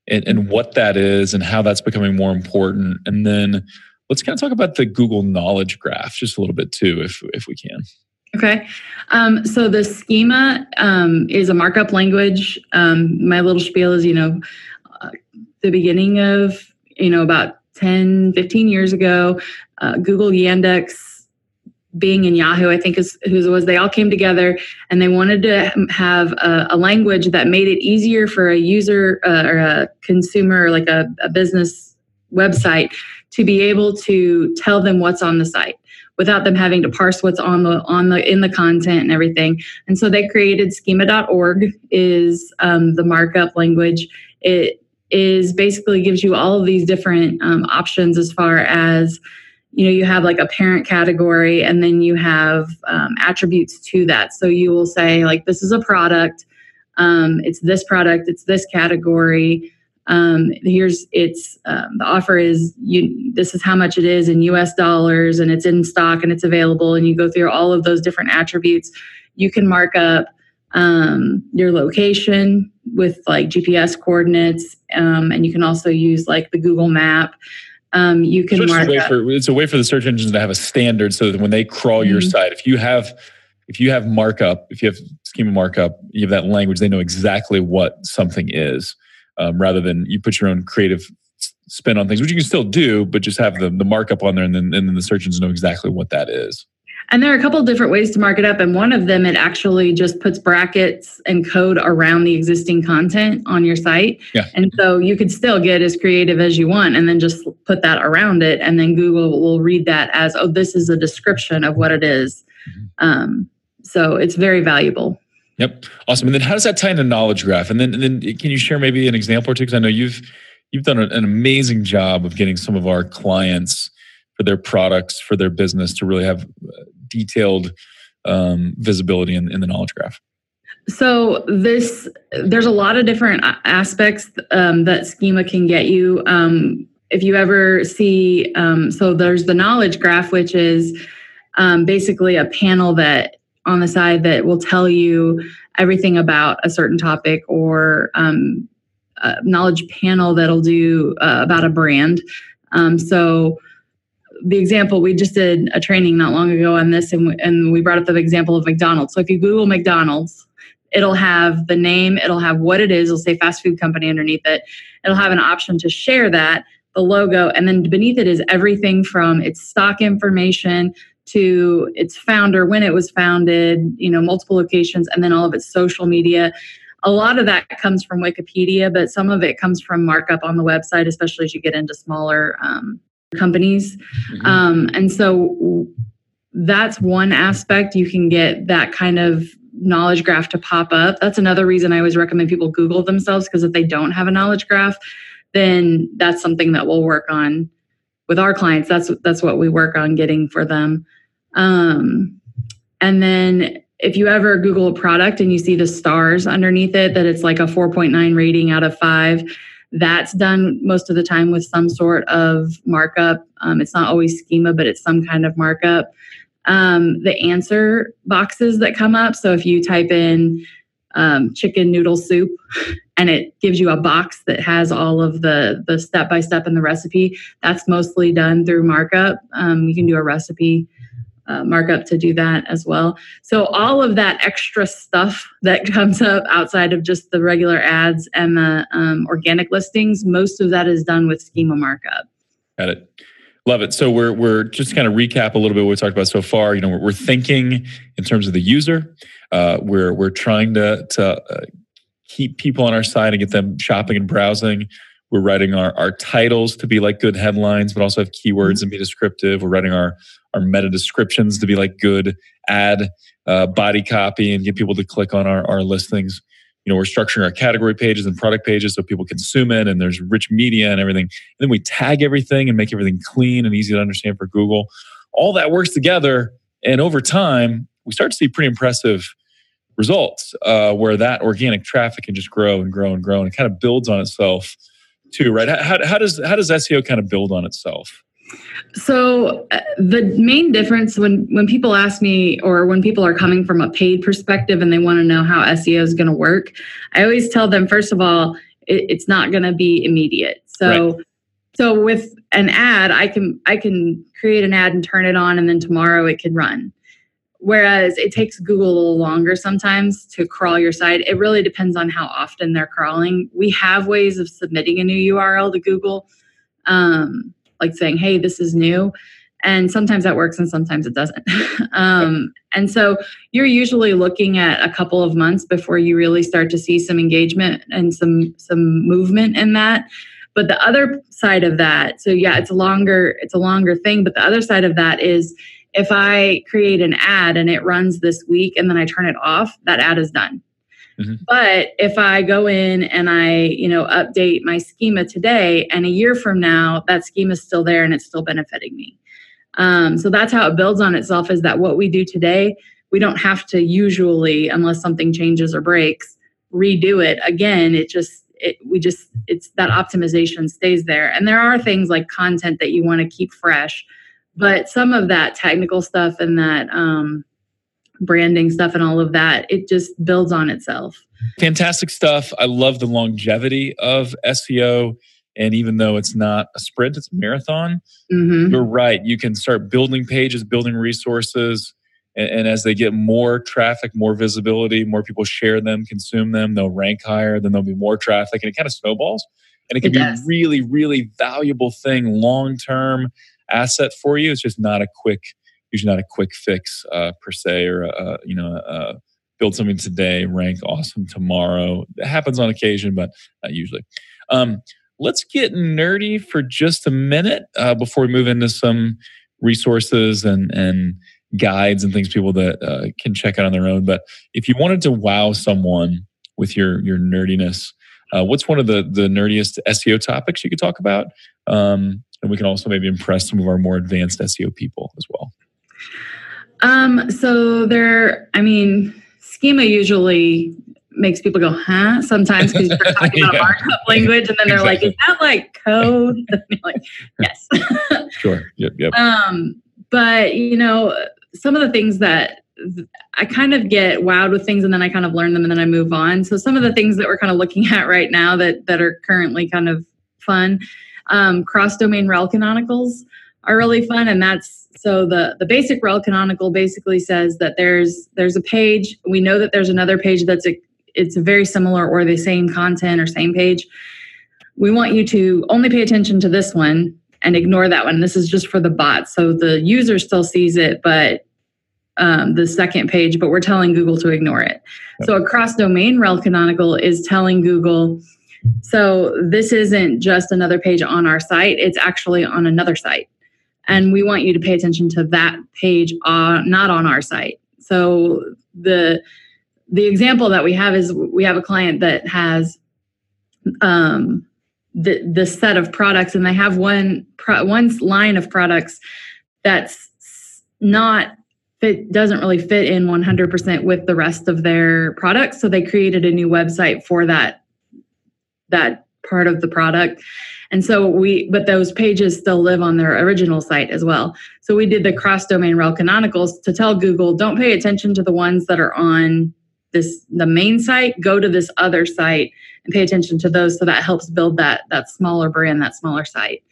Speaker 1: And, and what that is and how that's becoming more important. And then let's kind of talk about the Google Knowledge Graph just a little bit too, if if we can.
Speaker 2: Okay. Um, so the schema um, is a markup language. Um, my little spiel is, you know, uh, the beginning of, you know, about 10, 15 years ago, uh, Google Yandex Bing and Yahoo, I think is who was. They all came together and they wanted to have a, a language that made it easier for a user uh, or a consumer, like a, a business website, to be able to tell them what's on the site without them having to parse what's on the on the in the content and everything. And so they created schema.org is um, the markup language. It is basically gives you all of these different um, options as far as you know you have like a parent category and then you have um, attributes to that so you will say like this is a product um, it's this product it's this category um, here's it's um, the offer is you this is how much it is in us dollars and it's in stock and it's available and you go through all of those different attributes you can mark up um, your location with like GPS coordinates, um, and you can also use like the Google Map. Um, you can
Speaker 1: So
Speaker 2: mark
Speaker 1: it's, a way for, it's a way for the search engines to have a standard so that when they crawl your
Speaker 2: Mhm.
Speaker 1: site, if you have if you have markup, if you have schema markup, you have that language, they know exactly what something is, um, rather than you put your own creative spin on things, which you can still do, but just have the, the markup on there, and then and then the search engines know exactly what that is.
Speaker 2: And there are a couple different ways to mark it up. And one of them, it actually just puts brackets and code around the existing content on your site.
Speaker 1: Yeah.
Speaker 2: And so you could still get as creative as you want and then just put that around it. And then Google will read that as, oh, this is a description of what it is.
Speaker 1: Mhm.
Speaker 2: Um, so it's very valuable.
Speaker 1: Yep, awesome. And then how does that tie into knowledge graph? And then and then can you share maybe an example or two? Because I know you've you've done an amazing job of getting some of our clients for their products for their business to really have uh, detailed um, visibility in, in the knowledge graph.
Speaker 2: So this, there's a lot of different aspects um, that schema can get you. Um, if you ever see, um, so there's the knowledge graph, which is um, basically a panel that on the side that will tell you everything about a certain topic or um, a knowledge panel that'll do uh, about a brand. Um, so the example we just did a training not long ago on this, and we, and we brought up the example of McDonald's. So if you Google McDonald's, it'll have the name, it'll have what it is, it'll say fast food company underneath it. It'll have an option to share that, the logo, and then beneath it is everything from its stock information to its founder, when it was founded, you know, multiple locations, and then all of its social media. A lot of that comes from Wikipedia, but some of it comes from markup on the website, especially as you get into smaller um, companies.
Speaker 1: Mhm.
Speaker 2: Um, and so that's one aspect you can get that kind of knowledge graph to pop up. That's another reason I always recommend people Google themselves because if they don't have a knowledge graph, then that's something that we'll work on with our clients. That's that's what we work on getting for them. Um, and then if you ever Google a product and you see the stars underneath it, that it's like a 4.9 rating out of five, that's done most of the time with some sort of markup. Um, it's not always schema, but it's some kind of markup. Um, the answer boxes that come up. So if you type in um, chicken noodle soup and it gives you a box that has all of the the step by step in the recipe, that's mostly done through markup. Um, you can do a recipe uh, markup to do that as well. So all of that extra stuff that comes up outside of just the regular ads and the um, organic listings, most of that is done with schema markup.
Speaker 1: Got it. Love it. So we're we're just kind of recap a little bit what we talked about so far. You know, we're, we're thinking in terms of the user. Uh, we're we're trying to to uh, keep people on our side and get them shopping and browsing. We're writing our, our titles to be like good headlines, but also have keywords and be descriptive. We're writing our our meta descriptions to be like good ad uh, body copy and get people to click on our, our listings. You know, we're structuring our category pages and product pages so people consume it and there's rich media and everything. And then we tag everything and make everything clean and easy to understand for Google. All that works together. And over time, we start to see pretty impressive results uh, where that organic traffic can just grow and grow and grow and it kind of builds on itself too, right? How, how does how does SEO kind of build on itself?
Speaker 2: So uh, the main difference when when people ask me or when people are coming from a paid perspective and they want to know how SEO is going to work, I always tell them first of all it, it's not going to be immediate. So
Speaker 1: Right.
Speaker 2: so with an ad, I can I can create an ad and turn it on, and then tomorrow it can run. Whereas it takes Google a little longer sometimes to crawl your site. It really depends on how often they're crawling. We have ways of submitting a new URL to Google. Um, like saying, hey, this is new. And sometimes that works and sometimes it doesn't. um, and so you're usually looking at a couple of months before you really start to see some engagement and some some movement in that. But the other side of that, so yeah, it's a longer, it's a longer thing. But the other side of that is if I create an ad and it runs this week and then I turn it off, that ad is done.
Speaker 1: Mhm.
Speaker 2: But if I go in and I, you know, update my schema today and a year from now, that schema is still there and it's still benefiting me. Um, so that's how it builds on itself is that what we do today, we don't have to usually, unless something changes or breaks, redo it again. It just, it, we just, it's that optimization stays there. And there are things like content that you want to keep fresh, but some of that technical stuff and that, um, branding stuff and all of that, it just builds on itself.
Speaker 1: Fantastic stuff. I love the longevity of SEO. And even though it's not a sprint, it's a marathon. Mm-hmm. You're right. You can start building pages, building resources. And, and, as they get more traffic, more visibility, more people share them, consume them, they'll rank higher, then there'll be more traffic, and it kind of snowballs. And it can it be does. a really, really valuable thing, long term asset for you. It's just not a quick, usually not a quick fix uh, per se, or a, you know, uh, build something today, rank awesome tomorrow. It happens on occasion, but not usually. Um, let's get nerdy for just a minute uh, before we move into some resources and and guides and things people that uh, can check out on their own. But if you wanted to wow someone with your your nerdiness, uh, what's one of the the nerdiest SEO topics you could talk about? Um, and we can also maybe impress some of our more advanced SEO people as well.
Speaker 2: Um, so there, I mean, schema usually makes people go, huh? Sometimes because you're talking about yeah. markup language, and then they're exactly. like, is that like code? like, yes.
Speaker 1: sure. Yep. Yep.
Speaker 2: Um, but you know, some of the things that I kind of get wowed with things and then I kind of learn them and then I move on. So some of the things that we're kind of looking at right now that that are currently kind of fun, um, cross domain rel canonicals are really fun, and that's so the the basic rel canonical basically says that there's there's a page. We know that there's another page that's a, it's very similar or the same content or same page. We want you to only pay attention to this one and ignore that one. This is just for the bot, so the user still sees it, but um, the second page. But we're telling Google to ignore it. So a cross domain rel canonical is telling Google. So this isn't just another page on our site; it's actually on another site and we want you to pay attention to that page uh, not on our site. So the the example that we have is we have a client that has um, the the set of products and they have one pro, one line of products that's not fit doesn't really fit in 100% with the rest of their products so they created a new website for that that part of the product and so we, but those pages still live on their original site as well. So we did the cross domain rel canonicals to tell Google, don't pay attention to the ones that are on this, the main site, go to this other site and pay attention to those. So that helps build that, that smaller brand, that smaller site.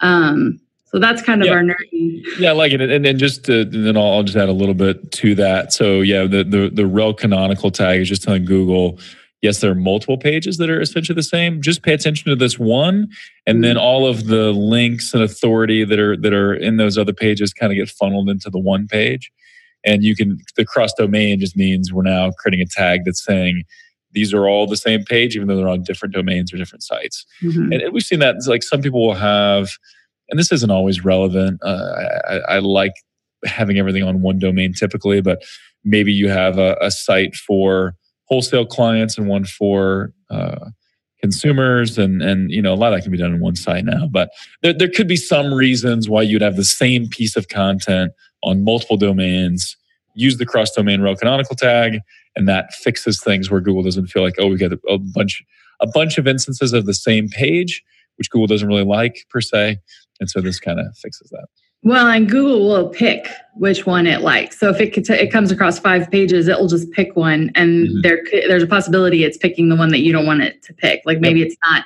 Speaker 2: Um, so that's kind of
Speaker 1: yeah.
Speaker 2: our nerdy.
Speaker 1: Yeah, I like it. And then just to, and then I'll, I'll just add a little bit to that. So yeah, the, the, the rel canonical tag is just telling Google, yes, there are multiple pages that are essentially the same. Just pay attention to this one, and then all of the links and authority that are that are in those other pages kind of get funneled into the one page. And you can the cross domain just means we're now creating a tag that's saying these are all the same page, even though they're on different domains or different sites. Mm-hmm. And, we've seen that like some people will have, and this isn't always relevant. Uh, I, I like having everything on one domain typically, but maybe you have a, a site for wholesale clients and one for uh, consumers. And and you know a lot of that can be done in one site now but there, there could be some reasons why you'd have the same piece of content on multiple domains use the cross domain rel canonical tag and that fixes things where google doesn't feel like oh we got a, a bunch a bunch of instances of the same page which google doesn't really like per se. And so this kind of fixes that
Speaker 2: well, and Google will pick which one it likes. So if it t- it comes across five pages, it will just pick one, and mm-hmm. there there's a possibility it's picking the one that you don't want it to pick. Like maybe yep. it's not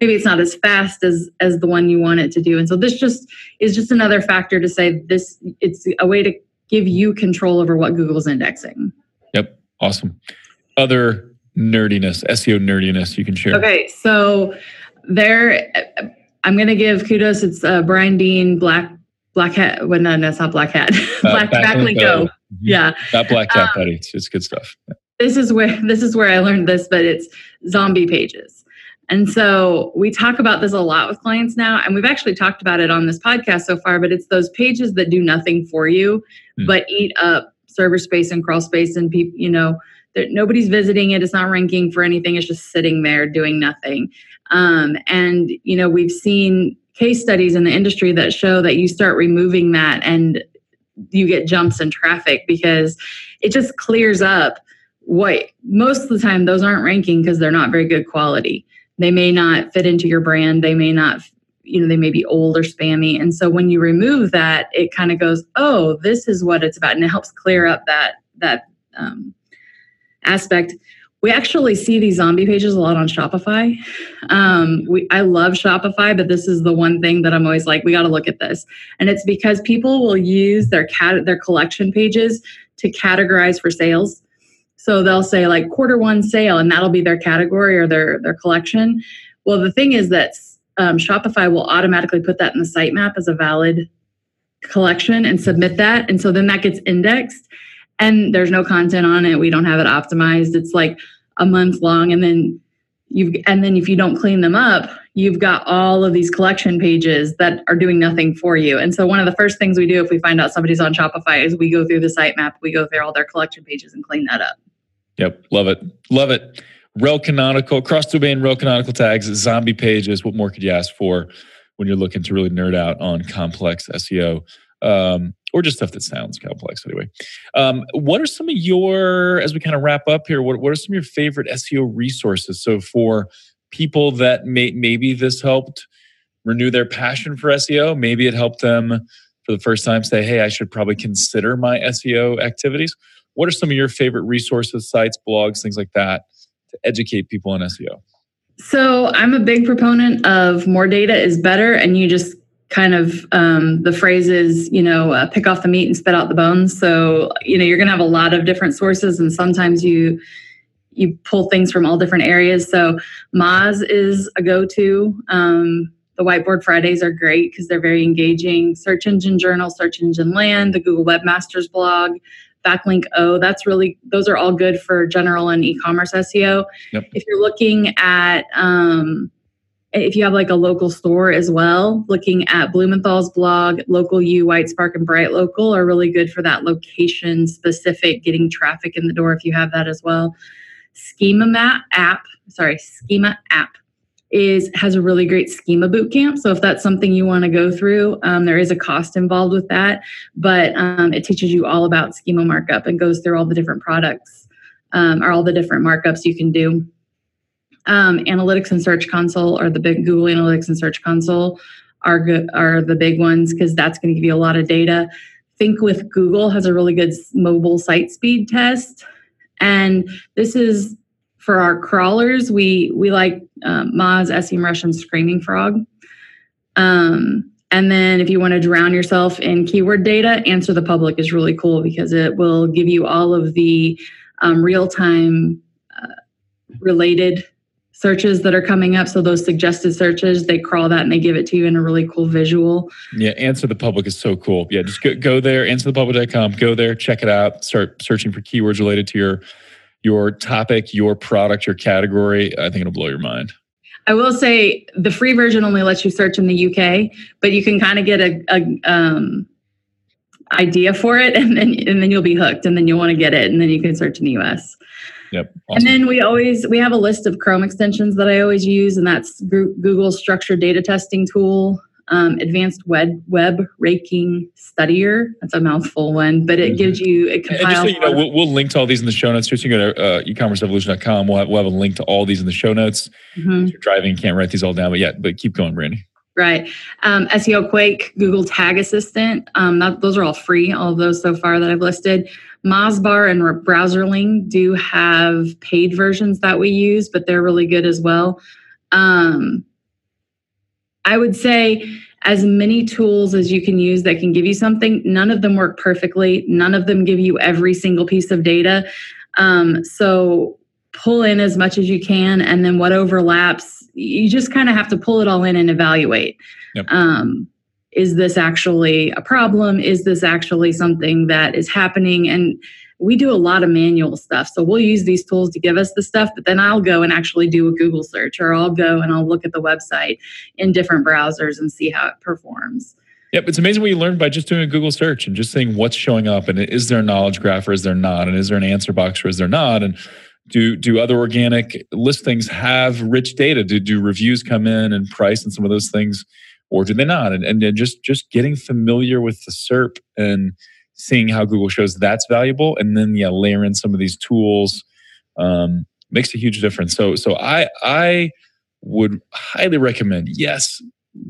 Speaker 2: maybe it's not as fast as as the one you want it to do. And so this just is just another factor to say this. It's a way to give you control over what Google's indexing.
Speaker 1: Yep, awesome. Other nerdiness, SEO nerdiness you can share.
Speaker 2: Okay, so there. I'm going to give kudos. It's uh, Brian Dean, Black Black Hat. Well, no, no, it's not Black Hat. Uh, Black Backlinko. Mm-hmm. Yeah,
Speaker 1: not Black Hat, um, buddy. It's, it's good stuff. Yeah.
Speaker 2: This is where this is where I learned this, but it's zombie pages. And so we talk about this a lot with clients now, and we've actually talked about it on this podcast so far. But it's those pages that do nothing for you, mm. but eat up server space and crawl space, and people, you know, nobody's visiting it. It's not ranking for anything. It's just sitting there doing nothing. Um, and you know, we've seen case studies in the industry that show that you start removing that and you get jumps in traffic because it just clears up what most of the time those aren't ranking because they're not very good quality. They may not fit into your brand. They may not, you know, they may be old or spammy. And so when you remove that, it kind of goes, oh, this is what it's about. And it helps clear up that that um, aspect we actually see these zombie pages a lot on Shopify. Um, we, I love Shopify, but this is the one thing that I'm always like, we got to look at this, and it's because people will use their cat their collection pages to categorize for sales. So they'll say like quarter one sale, and that'll be their category or their their collection. Well, the thing is that um, Shopify will automatically put that in the sitemap as a valid collection and submit that, and so then that gets indexed and there's no content on it. We don't have it optimized. It's like a month long and then you've and then if you don't clean them up, you've got all of these collection pages that are doing nothing for you. And so one of the first things we do if we find out somebody's on Shopify is we go through the sitemap, we go through all their collection pages and clean that up.
Speaker 1: Yep, love it. Love it. Rel canonical, cross domain rel canonical tags, zombie pages. What more could you ask for when you're looking to really nerd out on complex SEO? Um, or just stuff that sounds complex anyway. Um, what are some of your, as we kind of wrap up here, what, what are some of your favorite SEO resources? So for people that may, maybe this helped renew their passion for SEO, maybe it helped them for the first time say, hey, I should probably consider my SEO activities. What are some of your favorite resources, sites, blogs, things like that to educate people on SEO?
Speaker 2: So I'm a big proponent of more data is better, and you just kind of um, the phrase is you know uh, pick off the meat and spit out the bones. So you know you're going to have a lot of different sources and sometimes you you pull things from all different areas. So moz is a go-to. Um, the whiteboard fridays are great because they're very engaging. Search engine journal search engine land the google webmasters blog backlink o that's really those are all good for general and e-commerce seo yep. if you're looking at um, if you have like a local store as well, looking at Blumenthal's blog, Local U, Whitespark, and BrightLocal are really good for that location specific, getting traffic in the door if you have that as well. Schema Map app, sorry, Schema app is has a really great schema boot camp. So if that's something you want to go through, um, there is a cost involved with that, but um, it teaches you all about schema markup and goes through all the different products um, or all the different markups you can do um, analytics and search console or the big google analytics and search console are good are the big ones because that's going to give you a lot of data. Think with google has a really good mobile site speed test. And this is for our crawlers we we like um, moz semrush and screaming frog. Um, and then if you want to drown yourself in keyword data answer the public is really cool because it will give you all of the um, real-time uh, related searches that are coming up. So those suggested searches, they crawl that and they give it to you in a really cool visual.
Speaker 1: Yeah, Answer the Public is so cool. Yeah, just go, go there, answerthepublic.com, go there, check it out, start searching for keywords related to your your topic, your product, your category. I think it'll blow your mind.
Speaker 2: I will say the free version only lets you search in the UK, but you can kind of get a, a um, idea for it, and then and then you'll be hooked, and then you'll want to get it, and then you can search in the US.
Speaker 1: Yep.
Speaker 2: Awesome. And then we always we have a list of Chrome extensions that I always use, and that's Google's structured data testing tool, um, advanced web web raking studier. That's a mouthful one, but it mm-hmm. gives you it
Speaker 1: compiles. And just so you know, we'll, we'll, link to all these in the show notes. Just you go to uh, ecommerceevolution.com. We'll have, we'll have a link to all these in the show notes. Mm-hmm. If you're driving, can't write these all down, but yeah, but keep going, Brandi.
Speaker 2: Right. Um, SEOquake, Google Tag Assistant. Um, that, those are all free, all of those so far that I've listed. MozBar and Browserling do have paid versions that we use, but they're really good as well. Um, I would say as many tools as you can use that can give you something. None of them work perfectly. None of them give you every single piece of data. Um, so pull in as much as you can, and then what overlaps, you just kind of have to pull it all in and evaluate. Yep. Um, is this actually a problem? Is this actually something that is happening? And we do a lot of manual stuff. So we'll use these tools to give us the stuff, but then I'll go and actually do a Google search or I'll go and I'll look at the website in different browsers and see how it performs.
Speaker 1: Yep, it's amazing what you learn by just doing a Google search and just seeing what's showing up and is there a knowledge graph or is there not and is there an answer box or is there not and do do other organic listings have rich data? Do do reviews come in and price and some of those things or do they not? And, and just just getting familiar with the SERP and seeing how Google shows that's valuable, and then yeah, layer in some of these tools um, makes a huge difference. So so I I would highly recommend yes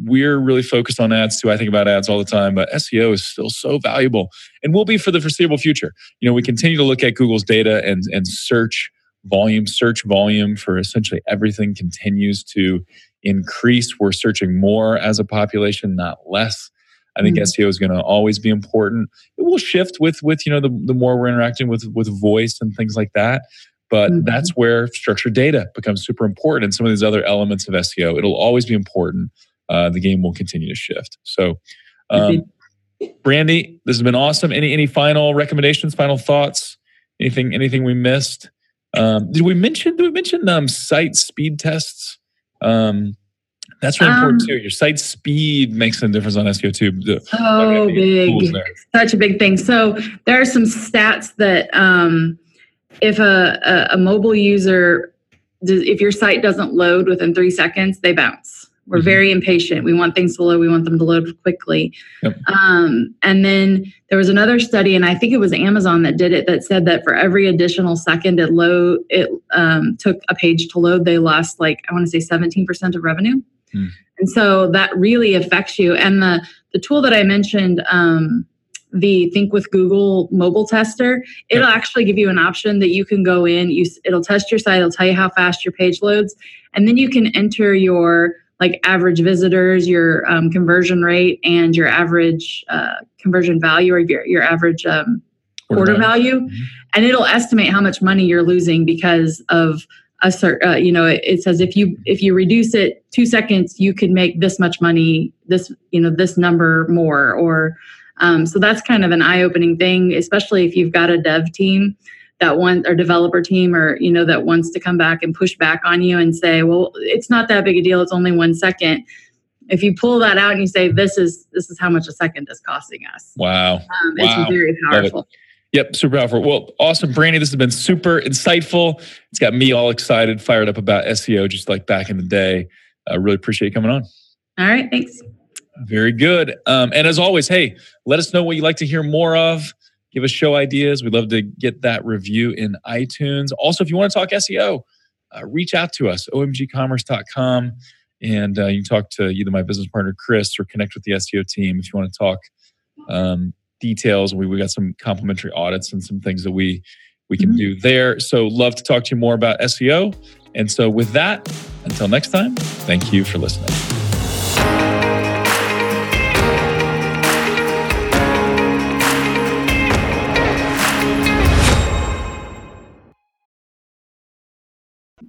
Speaker 1: we're really focused on ads too. I think about ads all the time, but SEO is still so valuable and will be for the foreseeable future. You know, we continue to look at Google's data and and search volume, search volume for essentially everything continues to increase. We're searching more as a population, not less. I think mm-hmm. SEO is going to always be important. It will shift with with you know the, the more we're interacting with with voice and things like that. But mm-hmm. that's where structured data becomes super important, and some of these other elements of SEO. It'll always be important. Uh, the game will continue to shift. So, um, Brandi, this has been awesome. Any any final recommendations, final thoughts? Anything anything we missed? Um, did we mention did we mention um, site speed tests? Um, that's really um, important too. Your site speed makes a difference on SEO too. The,
Speaker 2: so big, such a big thing. So there are some stats that um, if a, a, a mobile user, does, if your site doesn't load within three seconds, they bounce. We're mm-hmm. very impatient. We want things to load. We want them to load quickly. Yep. Um, and then there was another study, and I think it was Amazon that did it, that said that for every additional second it load, it um, took a page to load, they lost like I want to say 17% of revenue. Mm. And so that really affects you. And the the tool that I mentioned, um, the Think with Google mobile tester, it'll yep. actually give you an option that you can go in. You it'll test your site. It'll tell you how fast your page loads, and then you can enter your like average visitors, your um, conversion rate, and your average uh, conversion value or your, your average um, order, value. Mm-hmm. And it'll estimate how much money you're losing because of a certain, uh, you know, it, it, says if you if you reduce it two seconds, you could make this much money, this you know this number more, or um, so that's kind of an eye opening thing, especially if you've got a dev team that one or developer team or you know that wants to come back and push back on you and say well it's not that big a deal it's only one second if you pull that out and you say this is this is how much a second is costing us
Speaker 1: wow, um,
Speaker 2: wow. it's very powerful
Speaker 1: Yep, super powerful. Well, awesome, Brandi. This has been super insightful. It's got me all excited, fired up about SEO, just like back in the day. I really appreciate you coming on.
Speaker 2: All right, thanks.
Speaker 1: Very good. Um, and as always, hey, let us know what you'd like to hear more of give us show ideas. We'd love to get that review in iTunes. Also, if you want to talk SEO, uh, reach out to us, omgcommerce.com. And uh, you can talk to either my business partner, Chris, or connect with the SEO team if you want to talk um, details. We, we got some complimentary audits and some things that we we can mm-hmm. do there. So, love to talk to you more about SEO. And so, with that, until next time, thank you for listening.